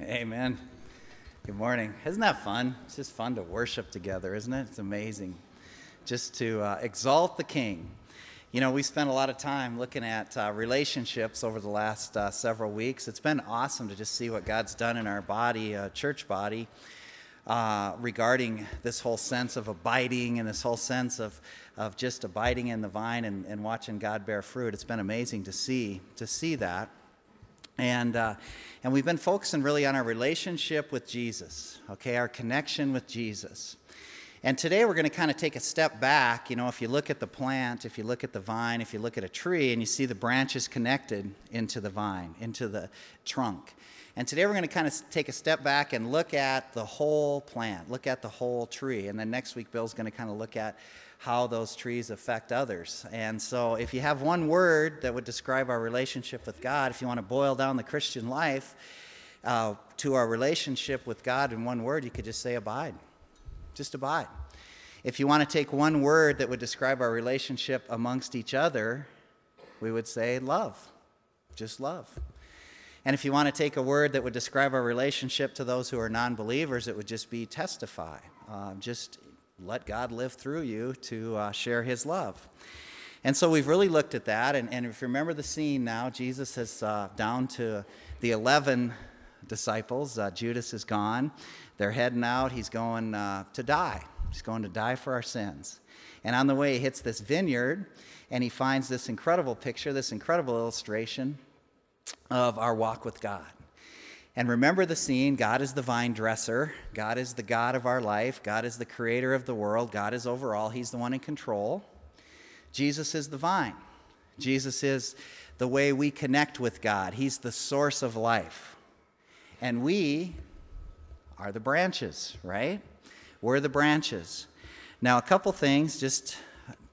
Amen. Good morning. Isn't that fun? It's just fun to worship together, isn't it? It's amazing. Just to uh, exalt the King. You know, we spent a lot of time looking at uh, relationships over the last uh, several weeks. It's been awesome to just see what God's done in our body, uh, church body, uh, regarding this whole sense of abiding and this whole sense of, of just abiding in the vine and, and watching God bear fruit. It's been amazing to see to see that. And, uh, and we've been focusing really on our relationship with Jesus, okay, our connection with Jesus. And today we're going to kind of take a step back. You know, if you look at the plant, if you look at the vine, if you look at a tree, and you see the branches connected into the vine, into the trunk. And today we're going to kind of take a step back and look at the whole plant, look at the whole tree. And then next week, Bill's going to kind of look at how those trees affect others. And so, if you have one word that would describe our relationship with God, if you want to boil down the Christian life uh, to our relationship with God in one word, you could just say abide. Just abide. If you want to take one word that would describe our relationship amongst each other, we would say love. Just love. And if you want to take a word that would describe our relationship to those who are non believers, it would just be testify. Uh, just let God live through you to uh, share his love. And so we've really looked at that. And, and if you remember the scene now, Jesus is uh, down to the 11 disciples. Uh, Judas is gone. They're heading out. He's going uh, to die. He's going to die for our sins. And on the way, he hits this vineyard and he finds this incredible picture, this incredible illustration of our walk with God. And remember the scene God is the vine dresser, God is the God of our life, God is the creator of the world, God is overall, He's the one in control. Jesus is the vine. Jesus is the way we connect with God, He's the source of life. And we are the branches, right? We're the branches. Now, a couple things just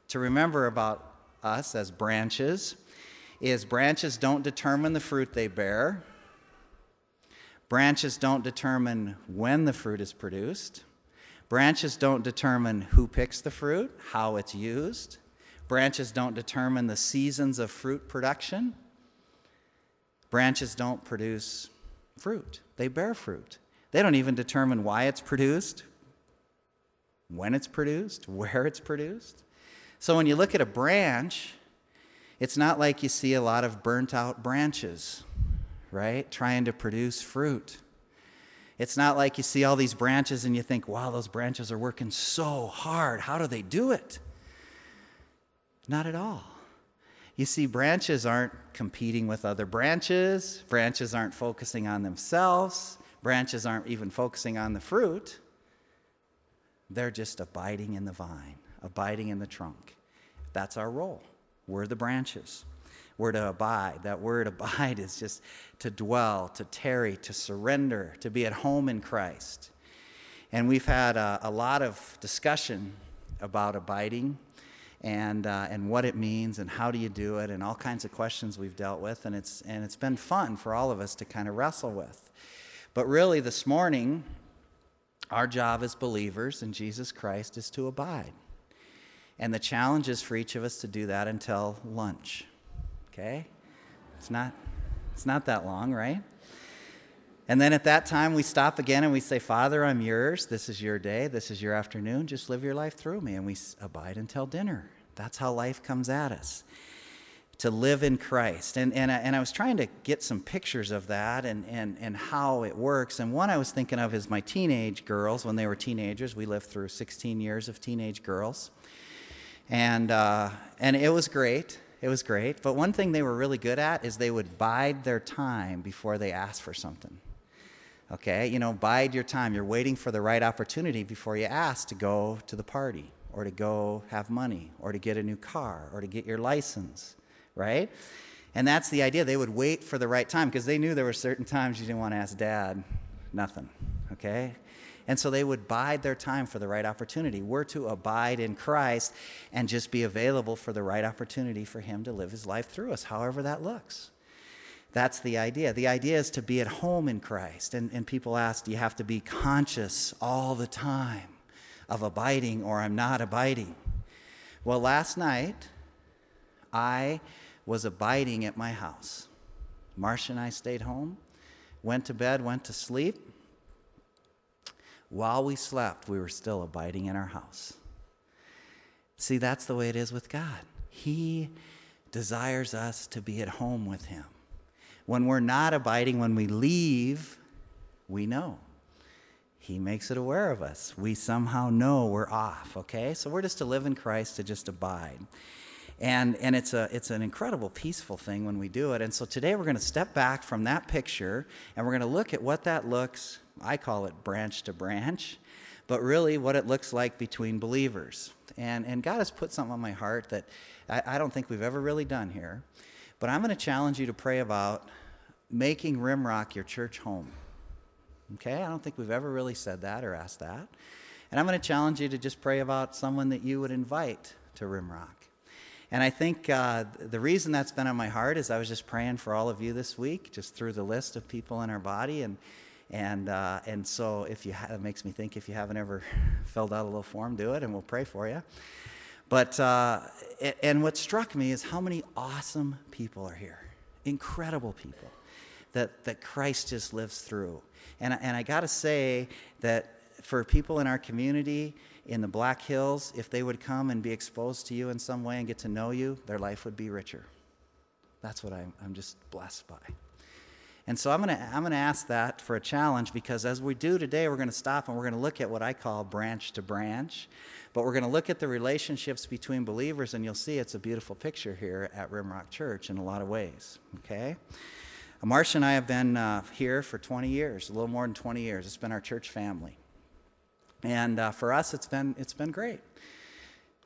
to remember about us as branches is branches don't determine the fruit they bear. Branches don't determine when the fruit is produced. Branches don't determine who picks the fruit, how it's used. Branches don't determine the seasons of fruit production. Branches don't produce fruit, they bear fruit. They don't even determine why it's produced, when it's produced, where it's produced. So when you look at a branch, it's not like you see a lot of burnt out branches right? Trying to produce fruit. It's not like you see all these branches and you think, wow, those branches are working so hard. How do they do it? Not at all. You see, branches aren't competing with other branches, branches aren't focusing on themselves, branches aren't even focusing on the fruit. They're just abiding in the vine, abiding in the trunk. That's our role. We're the branches. We're to abide. That word abide is just to dwell, to tarry, to surrender, to be at home in Christ. And we've had a, a lot of discussion about abiding and, uh, and what it means and how do you do it and all kinds of questions we've dealt with. And it's, and it's been fun for all of us to kind of wrestle with. But really, this morning, our job as believers in Jesus Christ is to abide. And the challenge is for each of us to do that until lunch. Okay? It's not, it's not that long, right? And then at that time, we stop again and we say, Father, I'm yours. This is your day. This is your afternoon. Just live your life through me. And we abide until dinner. That's how life comes at us to live in Christ. And, and, I, and I was trying to get some pictures of that and, and, and how it works. And one I was thinking of is my teenage girls when they were teenagers. We lived through 16 years of teenage girls. And, uh, and it was great. It was great. But one thing they were really good at is they would bide their time before they asked for something. Okay? You know, bide your time. You're waiting for the right opportunity before you ask to go to the party or to go have money or to get a new car or to get your license, right? And that's the idea. They would wait for the right time because they knew there were certain times you didn't want to ask dad nothing, okay? And so they would bide their time for the right opportunity. We're to abide in Christ and just be available for the right opportunity for Him to live His life through us, however that looks. That's the idea. The idea is to be at home in Christ. And, and people ask, do you have to be conscious all the time of abiding or I'm not abiding? Well, last night, I was abiding at my house. Marcia and I stayed home. went to bed, went to sleep. While we slept, we were still abiding in our house. See, that's the way it is with God. He desires us to be at home with Him. When we're not abiding, when we leave, we know. He makes it aware of us. We somehow know we're off, okay? So we're just to live in Christ, to just abide. And, and it's, a, it's an incredible, peaceful thing when we do it. And so today we're going to step back from that picture and we're going to look at what that looks, I call it branch to branch, but really what it looks like between believers. And, and God has put something on my heart that I, I don't think we've ever really done here. But I'm going to challenge you to pray about making Rimrock your church home. Okay? I don't think we've ever really said that or asked that. And I'm going to challenge you to just pray about someone that you would invite to Rimrock. And I think uh, the reason that's been on my heart is I was just praying for all of you this week, just through the list of people in our body. And, and, uh, and so if you ha- it makes me think if you haven't ever filled out a little form, do it and we'll pray for you. But, uh, and what struck me is how many awesome people are here. Incredible people that, that Christ just lives through. And, and I got to say that for people in our community, in the Black Hills, if they would come and be exposed to you in some way and get to know you, their life would be richer. That's what I'm, I'm just blessed by. And so I'm going to I'm going to ask that for a challenge because as we do today, we're going to stop and we're going to look at what I call branch to branch. But we're going to look at the relationships between believers, and you'll see it's a beautiful picture here at Rimrock Church in a lot of ways. Okay? Marcia and I have been uh, here for 20 years, a little more than 20 years. It's been our church family. And uh, for us, it's been, it's been great.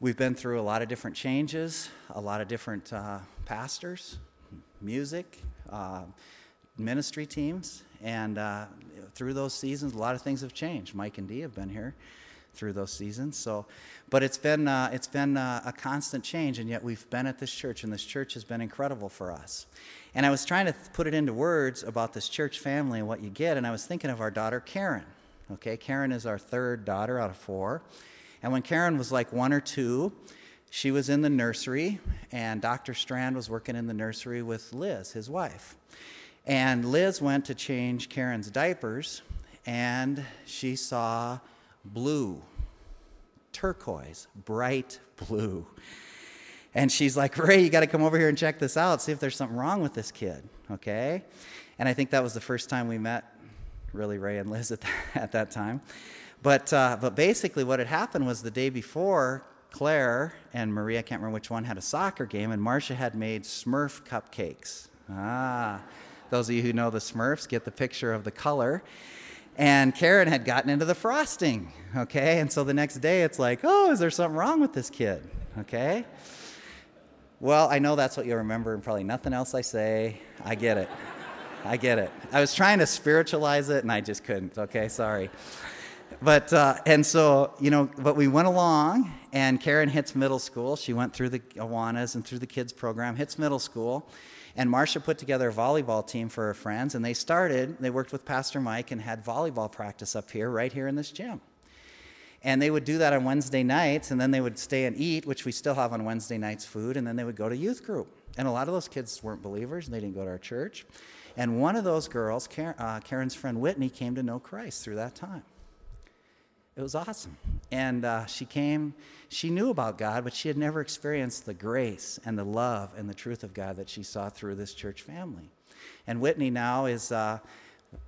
We've been through a lot of different changes, a lot of different uh, pastors, music, uh, ministry teams, and uh, through those seasons, a lot of things have changed. Mike and Dee have been here through those seasons. So, but it's been uh, it's been uh, a constant change, and yet we've been at this church, and this church has been incredible for us. And I was trying to put it into words about this church family and what you get, and I was thinking of our daughter Karen. Okay, Karen is our third daughter out of four. And when Karen was like one or two, she was in the nursery, and Dr. Strand was working in the nursery with Liz, his wife. And Liz went to change Karen's diapers, and she saw blue, turquoise, bright blue. And she's like, Ray, you got to come over here and check this out, see if there's something wrong with this kid, okay? And I think that was the first time we met really Ray and Liz at that, at that time. But, uh, but basically, what had happened was the day before, Claire and Maria, I can't remember which one, had a soccer game, and Marcia had made Smurf cupcakes. Ah, those of you who know the Smurfs get the picture of the color. And Karen had gotten into the frosting, okay? And so the next day it's like, oh, is there something wrong with this kid, okay? Well, I know that's what you'll remember, and probably nothing else I say. I get it. I get it. I was trying to spiritualize it and I just couldn't. Okay, sorry. But, uh, and so, you know, but we went along and Karen hits middle school. She went through the Awanas and through the kids program, hits middle school. And Marcia put together a volleyball team for her friends and they started, they worked with Pastor Mike and had volleyball practice up here, right here in this gym. And they would do that on Wednesday nights, and then they would stay and eat, which we still have on Wednesday nights food, and then they would go to youth group. And a lot of those kids weren't believers, and they didn't go to our church. And one of those girls, Karen, uh, Karen's friend Whitney, came to know Christ through that time. It was awesome. And uh, she came, she knew about God, but she had never experienced the grace and the love and the truth of God that she saw through this church family. And Whitney now is uh,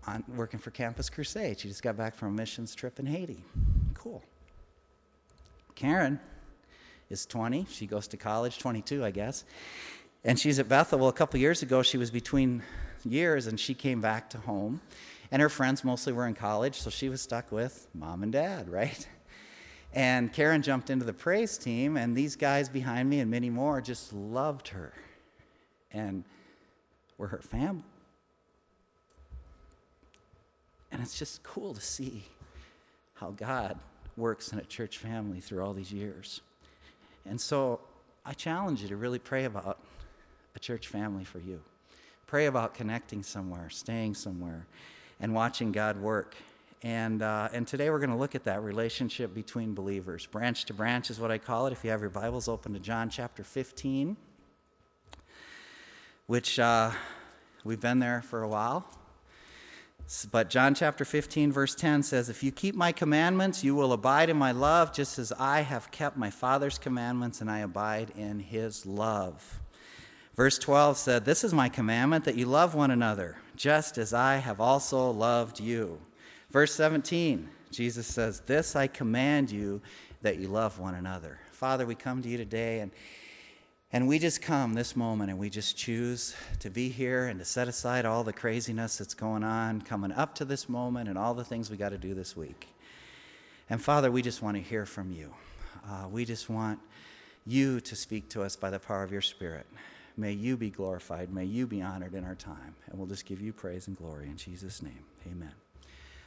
on, working for Campus Crusade. She just got back from a missions trip in Haiti. Cool. Karen is 20. She goes to college, 22, I guess. And she's at Bethel. Well, a couple years ago, she was between years and she came back to home. And her friends mostly were in college, so she was stuck with mom and dad, right? And Karen jumped into the praise team, and these guys behind me and many more just loved her and were her family. And it's just cool to see how God works in a church family through all these years. And so I challenge you to really pray about a church family for you. Pray about connecting somewhere, staying somewhere, and watching God work. And, uh, and today we're going to look at that relationship between believers. Branch to branch is what I call it. If you have your Bibles open to John chapter 15, which uh, we've been there for a while. But John chapter 15, verse 10 says, If you keep my commandments, you will abide in my love, just as I have kept my Father's commandments and I abide in his love. Verse 12 said, This is my commandment that you love one another, just as I have also loved you. Verse 17, Jesus says, This I command you that you love one another. Father, we come to you today and and we just come this moment and we just choose to be here and to set aside all the craziness that's going on coming up to this moment and all the things we got to do this week. And Father, we just want to hear from you. Uh, we just want you to speak to us by the power of your Spirit. May you be glorified. May you be honored in our time. And we'll just give you praise and glory in Jesus' name. Amen.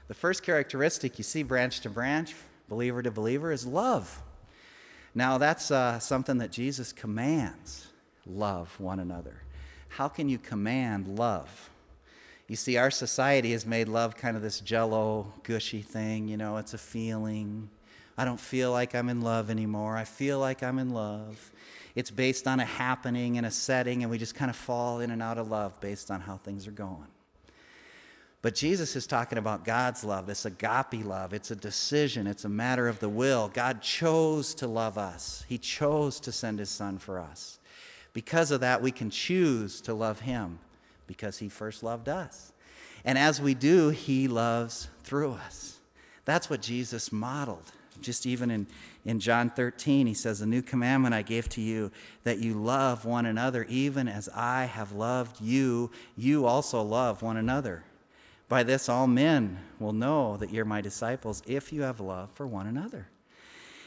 The first characteristic you see branch to branch, believer to believer, is love. Now, that's uh, something that Jesus commands love one another. How can you command love? You see, our society has made love kind of this jello, gushy thing. You know, it's a feeling. I don't feel like I'm in love anymore. I feel like I'm in love. It's based on a happening and a setting, and we just kind of fall in and out of love based on how things are going. But Jesus is talking about God's love, this agape love. It's a decision, it's a matter of the will. God chose to love us, He chose to send His Son for us. Because of that, we can choose to love Him because He first loved us. And as we do, He loves through us. That's what Jesus modeled. Just even in, in John 13, he says, A new commandment I gave to you, that you love one another, even as I have loved you. You also love one another. By this, all men will know that you're my disciples if you have love for one another.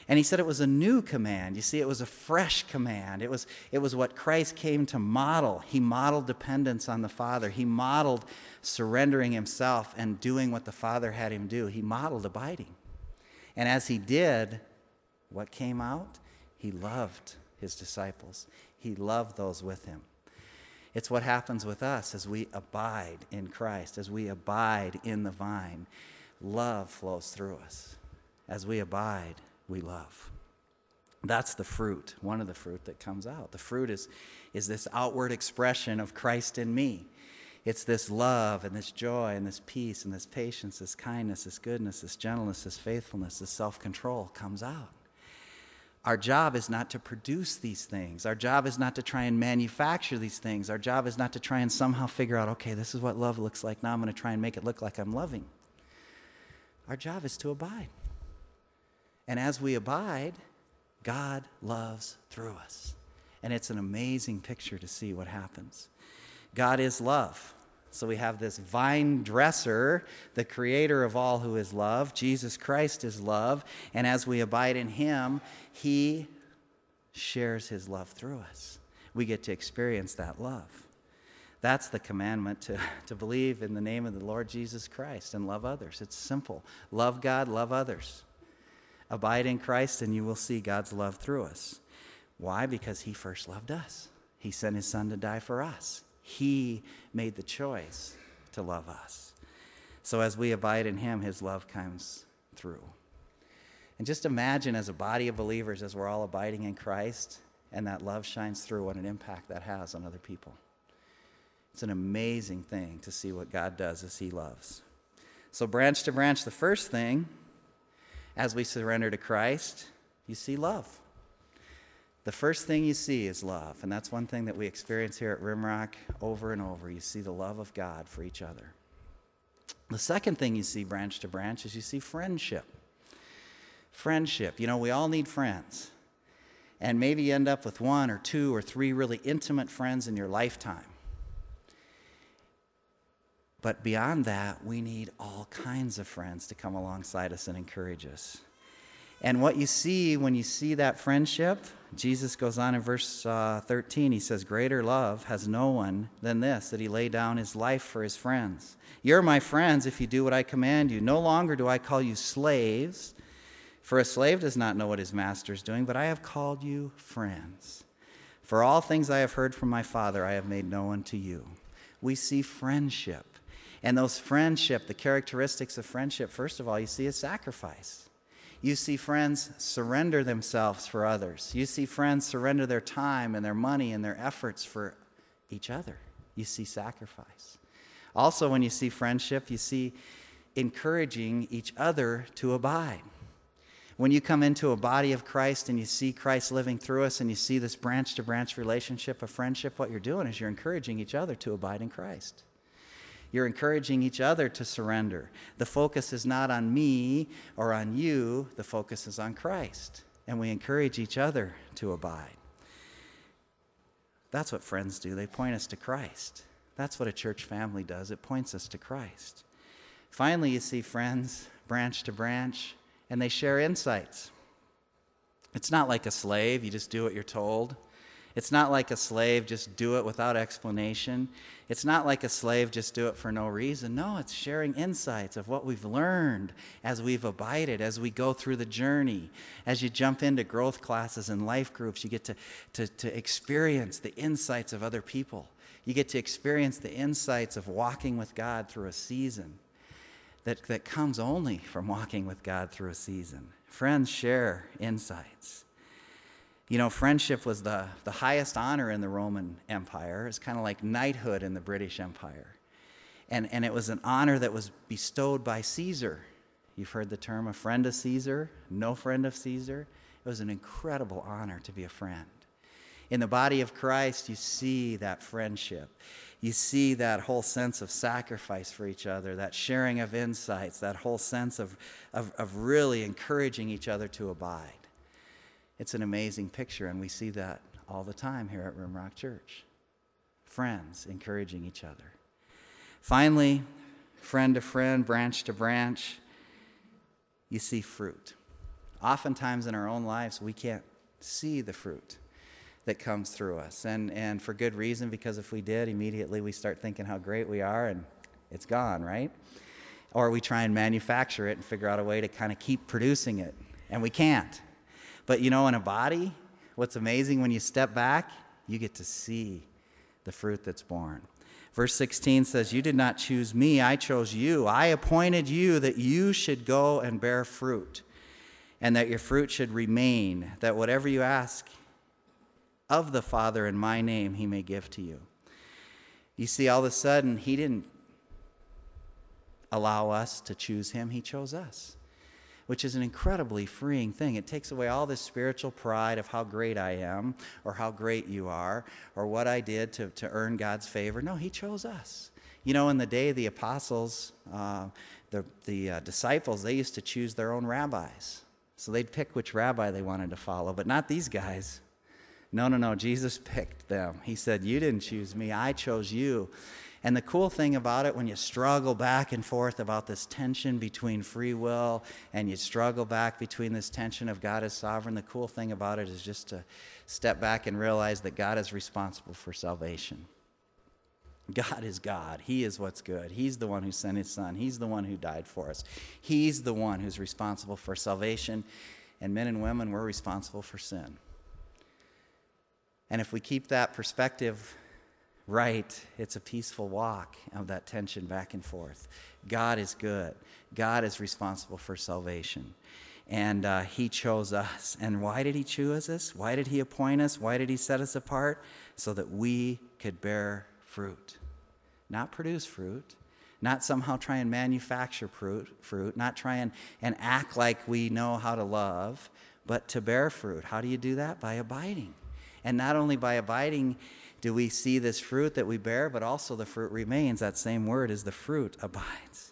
And he said it was a new command. You see, it was a fresh command. It was, it was what Christ came to model. He modeled dependence on the Father, he modeled surrendering himself and doing what the Father had him do. He modeled abiding. And as he did, what came out? He loved his disciples, he loved those with him. It's what happens with us as we abide in Christ, as we abide in the vine. Love flows through us. As we abide, we love. That's the fruit, one of the fruit that comes out. The fruit is, is this outward expression of Christ in me. It's this love and this joy and this peace and this patience, this kindness, this goodness, this gentleness, this faithfulness, this self control comes out. Our job is not to produce these things. Our job is not to try and manufacture these things. Our job is not to try and somehow figure out, okay, this is what love looks like. Now I'm going to try and make it look like I'm loving. Our job is to abide. And as we abide, God loves through us. And it's an amazing picture to see what happens. God is love. So we have this vine dresser, the creator of all who is love. Jesus Christ is love. And as we abide in him, he shares his love through us. We get to experience that love. That's the commandment to, to believe in the name of the Lord Jesus Christ and love others. It's simple. Love God, love others. Abide in Christ, and you will see God's love through us. Why? Because he first loved us. He sent his son to die for us. He made the choice to love us. So as we abide in Him, His love comes through. And just imagine as a body of believers, as we're all abiding in Christ, and that love shines through, what an impact that has on other people. It's an amazing thing to see what God does as He loves. So, branch to branch, the first thing, as we surrender to Christ, you see love the first thing you see is love. And that's one thing that we experience here at Rimrock over and over. You see the love of God for each other. The second thing you see branch to branch is you see friendship. Friendship. You know, we all need friends. And maybe you end up with one or two or three really intimate friends in your lifetime. But beyond that, we need all kinds of friends to come alongside us and encourage us. And what you see when you see that friendship, Jesus goes on in verse uh, 13. He says, Greater love has no one than this, that he lay down his life for his friends. You're my friends if you do what I command you. No longer do I call you slaves, for a slave does not know what his master is doing, but I have called you friends. For all things I have heard from my Father, I have made known to you. We see friendship. And those friendship, the characteristics of friendship, first of all, you see a sacrifice. You see friends surrender themselves for others. You see friends surrender their time and their money and their efforts for each other. You see sacrifice. Also, when you see friendship, you see encouraging each other to abide. When you come into a body of Christ and you see Christ living through us and you see this branch to branch relationship of friendship, what you're doing is you're encouraging each other to abide in Christ. You're encouraging each other to surrender. The focus is not on me or on you, the focus is on Christ. And we encourage each other to abide. That's what friends do. They point us to Christ. That's what a church family does. It points us to Christ. Finally, you see friends branch to branch, and they share insights. It's not like a slave, you just do what you're told. It's not like a slave, just do it without explanation. It's not like a slave, just do it for no reason. No, it's sharing insights of what we've learned as we've abided, as we go through the journey. As you jump into growth classes and life groups, you get to, to, to experience the insights of other people. You get to experience the insights of walking with God through a season that, that comes only from walking with God through a season. Friends share insights. You know, friendship was the, the highest honor in the Roman Empire. It's kind of like knighthood in the British Empire. And, and it was an honor that was bestowed by Caesar. You've heard the term a friend of Caesar, no friend of Caesar. It was an incredible honor to be a friend. In the body of Christ, you see that friendship. You see that whole sense of sacrifice for each other, that sharing of insights, that whole sense of, of, of really encouraging each other to abide. It's an amazing picture, and we see that all the time here at Rimrock Church. Friends encouraging each other. Finally, friend to friend, branch to branch, you see fruit. Oftentimes in our own lives, we can't see the fruit that comes through us. And, and for good reason, because if we did, immediately we start thinking how great we are and it's gone, right? Or we try and manufacture it and figure out a way to kind of keep producing it, and we can't. But you know, in a body, what's amazing when you step back, you get to see the fruit that's born. Verse 16 says, You did not choose me, I chose you. I appointed you that you should go and bear fruit, and that your fruit should remain, that whatever you ask of the Father in my name, he may give to you. You see, all of a sudden, he didn't allow us to choose him, he chose us which is an incredibly freeing thing. It takes away all this spiritual pride of how great I am, or how great you are, or what I did to, to earn God's favor. No, He chose us. You know, in the day the apostles, uh, the, the uh, disciples, they used to choose their own rabbis. So they'd pick which rabbi they wanted to follow, but not these guys. No, no, no. Jesus picked them. He said, You didn't choose me, I chose you. And the cool thing about it, when you struggle back and forth about this tension between free will and you struggle back between this tension of God is sovereign, the cool thing about it is just to step back and realize that God is responsible for salvation. God is God. He is what's good. He's the one who sent his son. He's the one who died for us. He's the one who's responsible for salvation. And men and women, we're responsible for sin. And if we keep that perspective right, it's a peaceful walk of that tension back and forth. God is good, God is responsible for salvation. And uh, He chose us. And why did He choose us? Why did He appoint us? Why did He set us apart? So that we could bear fruit. Not produce fruit, not somehow try and manufacture fruit, fruit not try and, and act like we know how to love, but to bear fruit. How do you do that? By abiding. And not only by abiding do we see this fruit that we bear, but also the fruit remains. That same word is the fruit abides.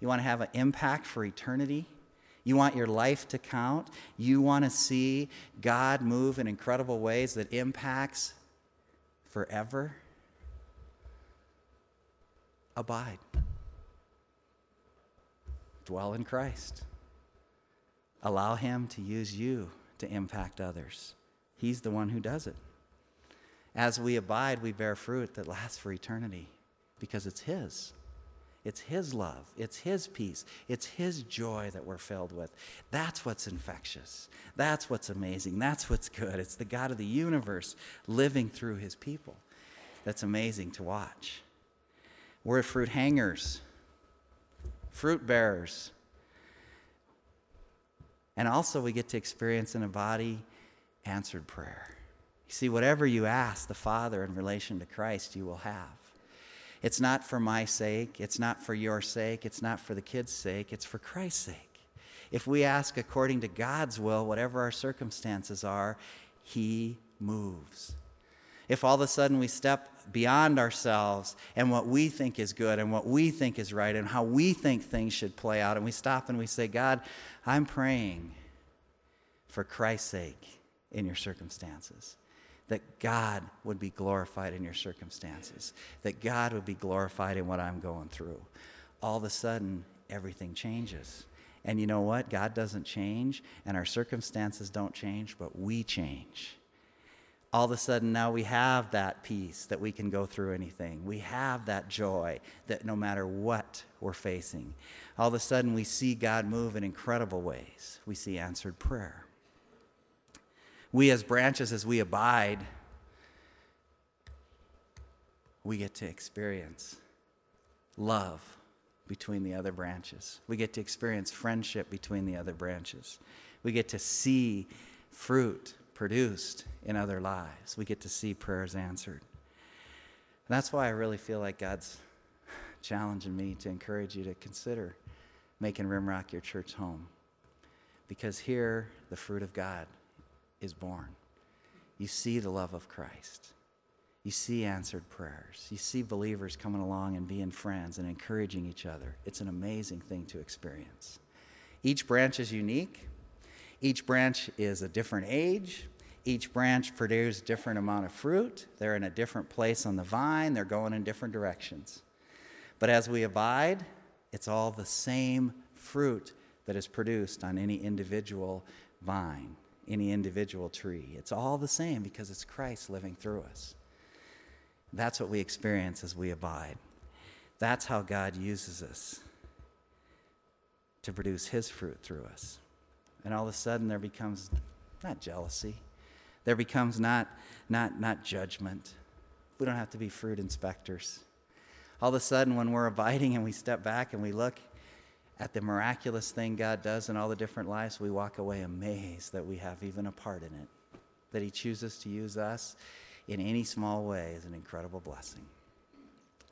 You want to have an impact for eternity? You want your life to count? You want to see God move in incredible ways that impacts forever? Abide. Dwell in Christ. Allow Him to use you to impact others. He's the one who does it. As we abide, we bear fruit that lasts for eternity because it's His. It's His love. It's His peace. It's His joy that we're filled with. That's what's infectious. That's what's amazing. That's what's good. It's the God of the universe living through His people. That's amazing to watch. We're fruit hangers, fruit bearers. And also, we get to experience in a body answered prayer. You see, whatever you ask the Father in relation to Christ, you will have. It's not for my sake, it's not for your sake, it's not for the kids' sake, it's for Christ's sake. If we ask according to God's will, whatever our circumstances are, He moves. If all of a sudden we step beyond ourselves and what we think is good and what we think is right and how we think things should play out, and we stop and we say, God, I'm praying for Christ's sake in your circumstances. That God would be glorified in your circumstances. That God would be glorified in what I'm going through. All of a sudden, everything changes. And you know what? God doesn't change, and our circumstances don't change, but we change. All of a sudden, now we have that peace that we can go through anything. We have that joy that no matter what we're facing, all of a sudden we see God move in incredible ways. We see answered prayer. We, as branches, as we abide, we get to experience love between the other branches. We get to experience friendship between the other branches. We get to see fruit produced in other lives. We get to see prayers answered. And that's why I really feel like God's challenging me to encourage you to consider making Rimrock your church home. Because here, the fruit of God is born. You see the love of Christ. You see answered prayers. You see believers coming along and being friends and encouraging each other. It's an amazing thing to experience. Each branch is unique. Each branch is a different age. Each branch produces different amount of fruit. They're in a different place on the vine. They're going in different directions. But as we abide, it's all the same fruit that is produced on any individual vine, any individual tree. It's all the same because it's Christ living through us. That's what we experience as we abide. That's how God uses us to produce His fruit through us. And all of a sudden, there becomes not jealousy, there becomes not, not, not judgment. We don't have to be fruit inspectors. All of a sudden, when we're abiding and we step back and we look at the miraculous thing God does in all the different lives, we walk away amazed that we have even a part in it, that He chooses to use us in any small way is an incredible blessing.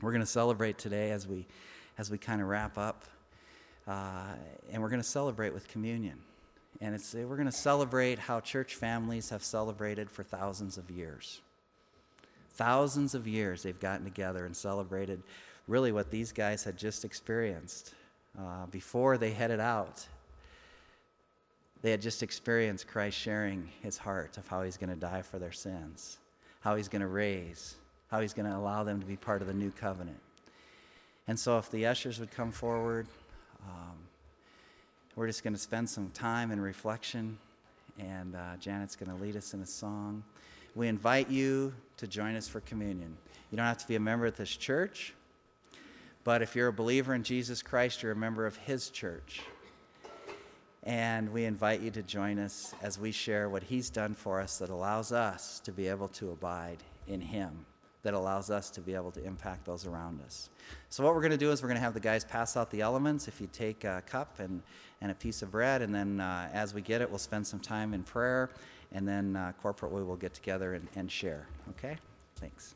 We're going to celebrate today as we, as we kind of wrap up, uh, and we're going to celebrate with communion. And it's, we're going to celebrate how church families have celebrated for thousands of years. Thousands of years they've gotten together and celebrated really what these guys had just experienced uh, before they headed out. They had just experienced Christ sharing his heart of how he's going to die for their sins how he's going to raise, how he's going to allow them to be part of the new covenant. And so, if the ushers would come forward, um, we're just going to spend some time in reflection, and uh, Janet's going to lead us in a song. We invite you to join us for communion. You don't have to be a member of this church, but if you're a believer in Jesus Christ, you're a member of His church. And we invite you to join us as we share what He's done for us that allows us to be able to abide in Him, that allows us to be able to impact those around us. So, what we're going to do is we're going to have the guys pass out the elements. If you take a cup and, and a piece of bread, and then uh, as we get it, we'll spend some time in prayer, and then uh, corporately we'll get together and, and share. Okay? Thanks.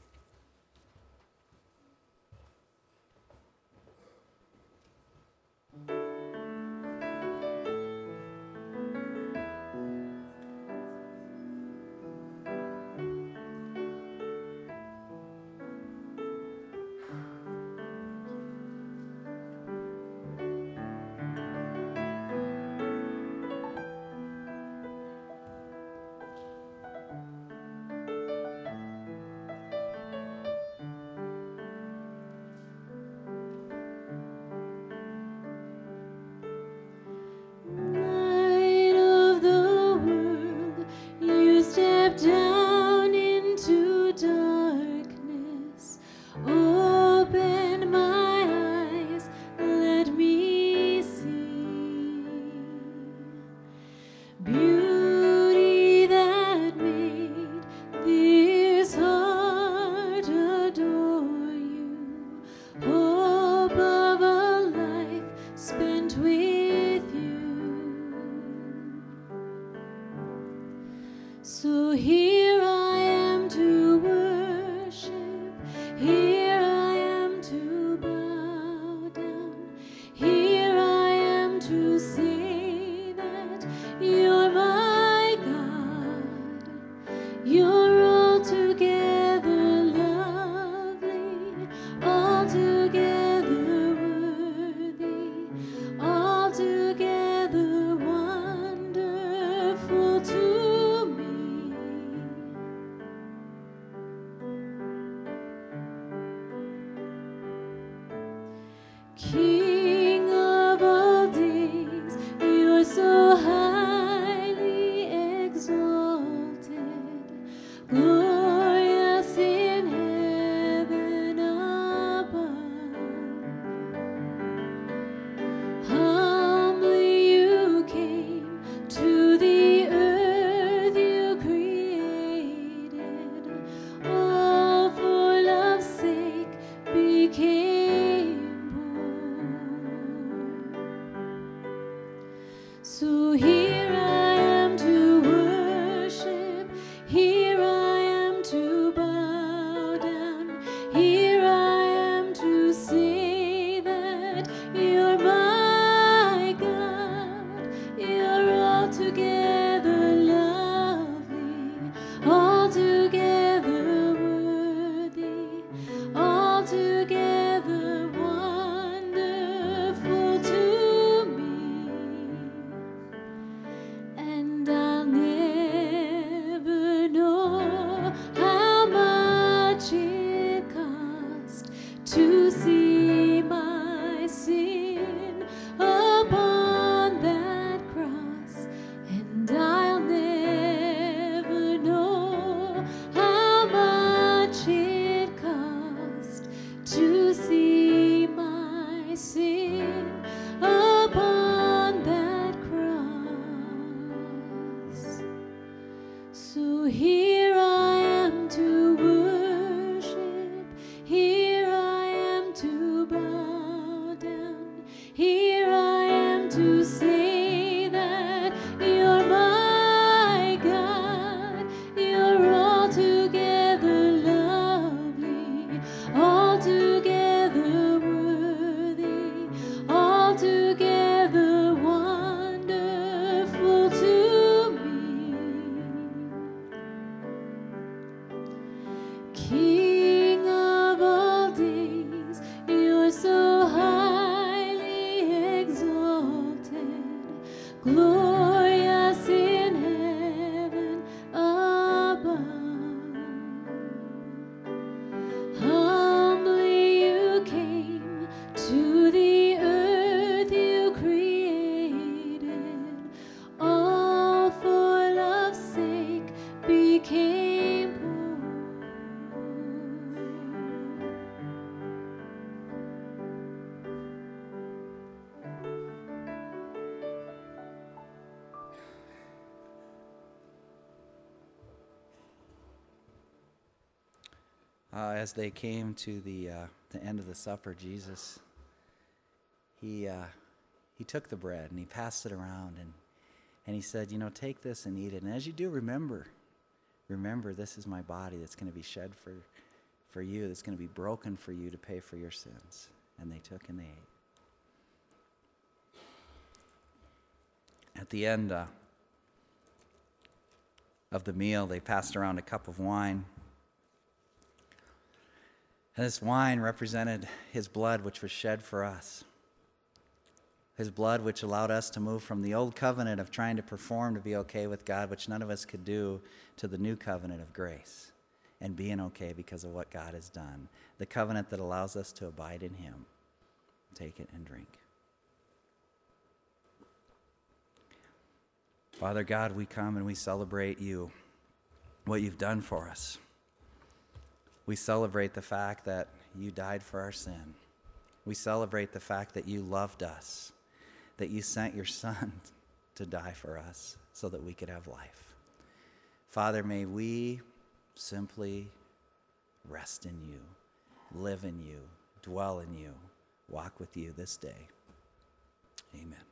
As they came to the, uh, the end of the supper, Jesus, he, uh, he took the bread and he passed it around and, and he said, You know, take this and eat it. And as you do, remember, remember, this is my body that's going to be shed for, for you, that's going to be broken for you to pay for your sins. And they took and they ate. At the end uh, of the meal, they passed around a cup of wine. And this wine represented his blood, which was shed for us. His blood, which allowed us to move from the old covenant of trying to perform to be okay with God, which none of us could do, to the new covenant of grace and being okay because of what God has done. The covenant that allows us to abide in him. Take it and drink. Father God, we come and we celebrate you, what you've done for us we celebrate the fact that you died for our sin. We celebrate the fact that you loved us, that you sent your Son to die for us so that we could have life. Father, may we simply rest in you, live in you, dwell in you, walk with you this day. Amen.